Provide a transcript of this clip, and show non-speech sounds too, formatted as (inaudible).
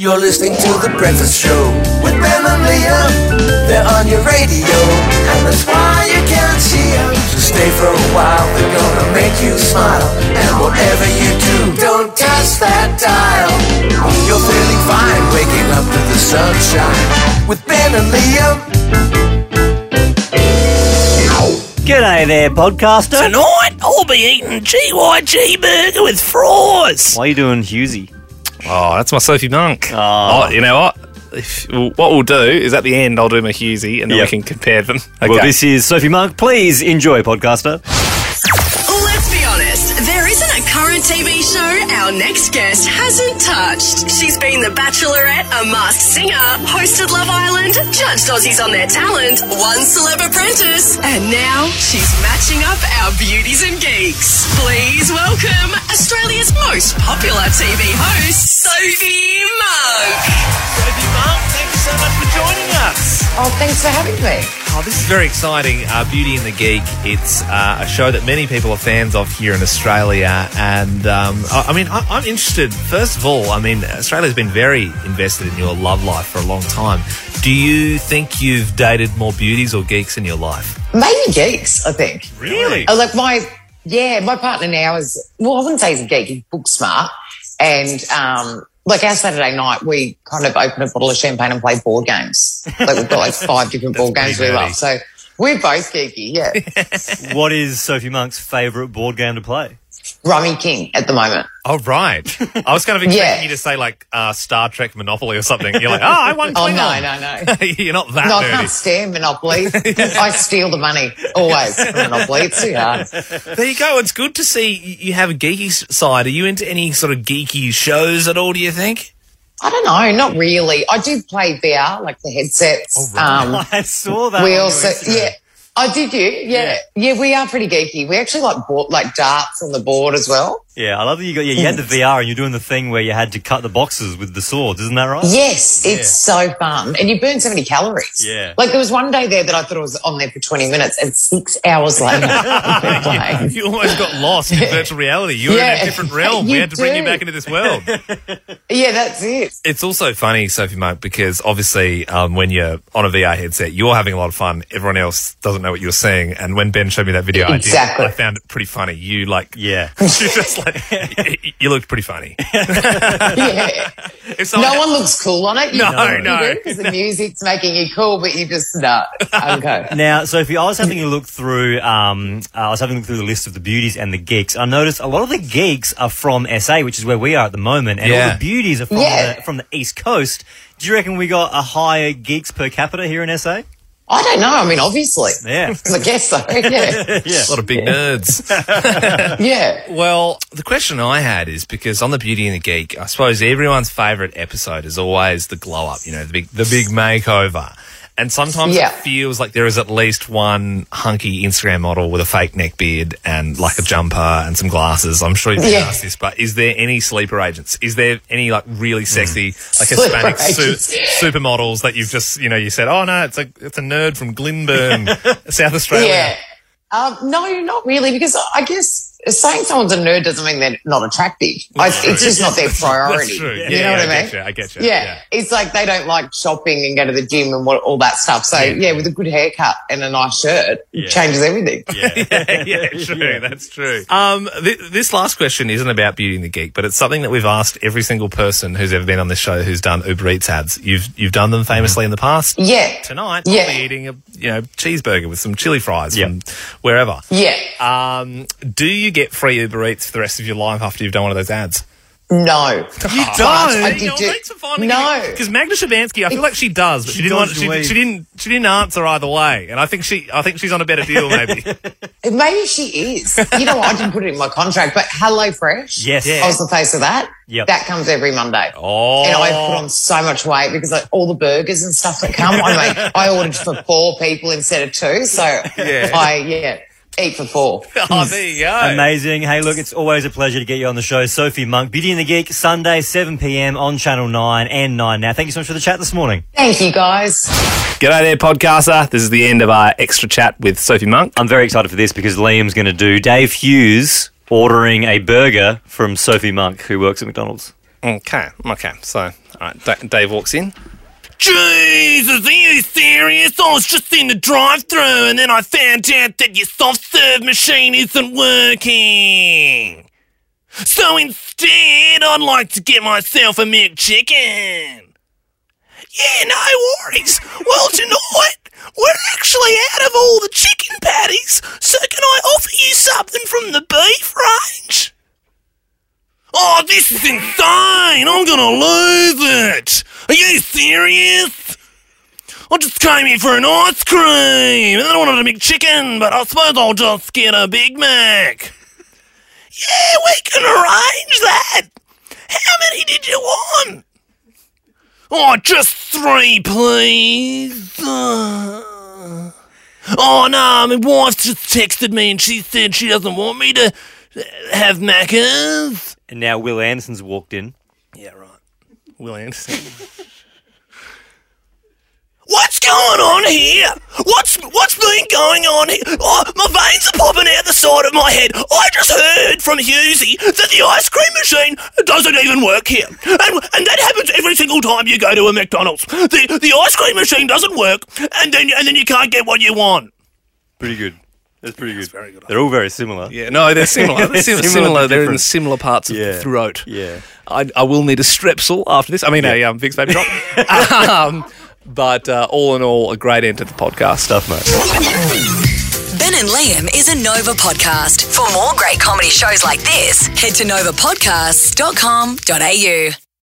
You're listening to The Breakfast Show with Ben and Liam. They're on your radio, and that's why you can't see them. So stay for a while, they're gonna make you smile. And whatever you do, don't touch that dial. You're feeling fine, waking up to the sunshine with Ben and Liam. G'day there, podcaster. Tonight, I'll be eating GYG burger with fries. Why are you doing Hughesy? Oh, that's my Sophie Monk. Oh. Oh, you know what? If, what we'll do is at the end, I'll do my Hughesy and then Yep. we can compare them. Okay. Well, this is Sophie Monk. Please enjoy, podcaster. Let's be honest, there isn't a current TV show our next guest hasn't touched. She's been The Bachelorette, a masked singer, hosted Love Island, judged Aussies on their talent, won Celeb Apprentice, and now she's matching up our beauties and geeks. Please welcome Australia's most popular TV host, Sophie Monk. Sophie Monk, thank you so much for joining us. Oh, thanks for having me. Oh, this is very exciting. Uh, Beauty and the Geek. It's uh, a show that many people are fans of here in Australia. And um, I, I mean, I, I'm interested, first of all, I mean, Australia's been very invested in your love life for a long time. Do you think you've dated more beauties or geeks in your life? Maybe geeks, I think. Really? Oh, like my, yeah, my partner now is, well, I wouldn't say he's a geek, he's book smart. And, um, like our Saturday night, we kind of open a bottle of champagne and play board games. Like we've got like (laughs) five different board games we love. So we're both geeky, yeah. (laughs) What is Sophie Monk's favourite board game to play? Rummy King at the moment. Oh, right. I was kind of (laughs) expecting Yeah. you to say like uh, Star Trek Monopoly or something. You're like, oh, I won Oh, Klingon. no, no, no. (laughs) You're not that No, I nerdy. can't stand Monopoly. (laughs) I steal the money always from Monopoly. It's too hard. There you go. It's good to see you have a geeky side. Are you into any sort of geeky shows at all, do you think? I don't know, not really. I do play VR, like the headsets. Oh Um, I saw that. we on also, Instagram. yeah. Oh, did you? Yeah. yeah. we are pretty geeky. We actually like bought like darts on the board as well. Yeah, I love that you got. Yeah, you had the VR and you're doing the thing where you had to cut the boxes with the swords. Isn't that right? Yes, it's so fun. And you burn so many calories. Yeah. Like there was one day there that I thought I was on there for 20 minutes and six hours later I've been playing. You almost got lost in virtual reality. You were in a different realm. we had to bring you back into this world. (laughs) Yeah, that's it. it's also funny, Sophie Monk, because obviously um, when you're on a VR headset, you're having a lot of fun. Everyone else doesn't know what you're seeing. And when Ben showed me that video, Exactly. I, did, I found it pretty funny. You like, Yeah. (laughs) you just like, (laughs) you looked pretty funny. (laughs) Yeah. No one looks cool on it. You No, know, no. Because the music's making you cool, but you just, no. Okay. Now, Sophie, I was having a look through. Um, uh, I was having a look through the list of the beauties and the geeks. I noticed a lot of the geeks are from SA, which is where we are at the moment, and all the beauties are from Yeah. the, from the East Coast. Do you reckon we got a higher geeks per capita here in SA? I don't know. I mean, obviously. Yeah. (laughs) I guess so. Yeah. (laughs) yeah. a lot of big nerds. (laughs) Yeah. Well, the question I had is because on the Beauty and the Geek, I suppose everyone's favourite episode is always the glow up, you know, the big the big makeover. And sometimes Yeah. it feels like there is at least one hunky Instagram model with a fake neck beard and like a jumper and some glasses. I'm sure you've been Yeah. asked this, but is there any sleeper agents? Is there any like really sexy, like Sleeper Hispanic su- supermodels that you've just, you know, you said, oh no, it's a it's a nerd from Glenburn, (laughs) South Australia. Yeah. Um, no, not really, because I guess saying someone's a nerd doesn't mean they're not attractive. (laughs) I, it's just not their priority. That's true. You Yeah, know what I I mean? get you, I get you. Yeah. Yeah. It's like they don't like shopping and go to the gym and what, all that stuff. So yeah. with a good haircut and a nice shirt, it changes everything. yeah, (laughs) (laughs) yeah, true. That's true. Um, th- this last question isn't about Beauty and the Geek, but it's something that we've asked every single person who's ever been on this show who's done Uber Eats ads. You've you've done them famously in the past. Yeah. Tonight, Yeah. I'll be eating a you know cheeseburger with some chili fries Yep. from wherever. Yeah. Um, do you get free Uber Eats for the rest of your life after you've done one of those ads? No. (laughs) You ah. don't? I did do- thanks for finding No. Because Magda Szubanski, I feel like she does, but she, She didn't want. dodged She, away. she didn't. She didn't answer either way, and I think she. I think she's on a better deal, maybe. (laughs) Maybe she is. You know, what? I didn't put it in my contract, but Hello Fresh. Yes. I was the face of that. Yep. That comes every Monday. Oh. And I put on so much weight because like, all the burgers and stuff that come, I mean, I ordered for four people instead of two. So (laughs) Yeah. I, yeah, eat for four. (laughs) oh, there you go. Amazing. Hey, look, it's always a pleasure to get you on the show. Sophie Monk, Beauty and the Geek, Sunday, 7 p.m. on Channel 9 and 9 now. Thank you so much for the chat this morning. Thank you guys. G'day there, podcaster. This is the end of our extra chat with Sophie Monk. I'm very excited for this because Liam's going to do Dave Hughes ordering a burger from Sophie Monk, who works at McDonald's. Okay, okay. So, all right, Da- Dave walks in. Jesus, are you serious? I was just in the drive through and then I found out that your soft serve machine isn't working. So instead, I'd like to get myself a McChicken. Yeah, no worries. Well, (laughs) tonight, we're actually out of all the chicken patties, so can I offer you something from the beef range? Oh, this is insane! I'm gonna lose it! Are you serious? I just came here for an ice cream, and then I wanted a McChicken, but I suppose I'll just get a Big Mac. Yeah, we can arrange that. How many did you want? Oh, just three, please. Uh, (sighs) Oh no, my wife just texted me and she said she doesn't want me to have Maccas. And now Will Anderson's walked in. Yeah, right. Will Anderson. (laughs) What's going on here? What's what's been going on here? Oh, my veins are popping out the side of my head. I just heard from Hughesy that the ice cream machine doesn't even work here, and and that happens every single time you go to a McDonald's. The the ice cream machine doesn't work, and then and then you can't get what you want. Pretty good. That's pretty good. very good. They're all very similar. Yeah, no, they're similar. (laughs) They're sim- Similar similar. They're in similar parts of Yeah. the throat. Yeah. I, I will need a strepsil after this. I mean, a um, Vicks Baby Drop. (laughs) um, but uh, all in all, a great end to the podcast. Stuff, mate. Ben and Liam is a Nova podcast. For more great comedy shows like this, head to novapodcasts.com.au.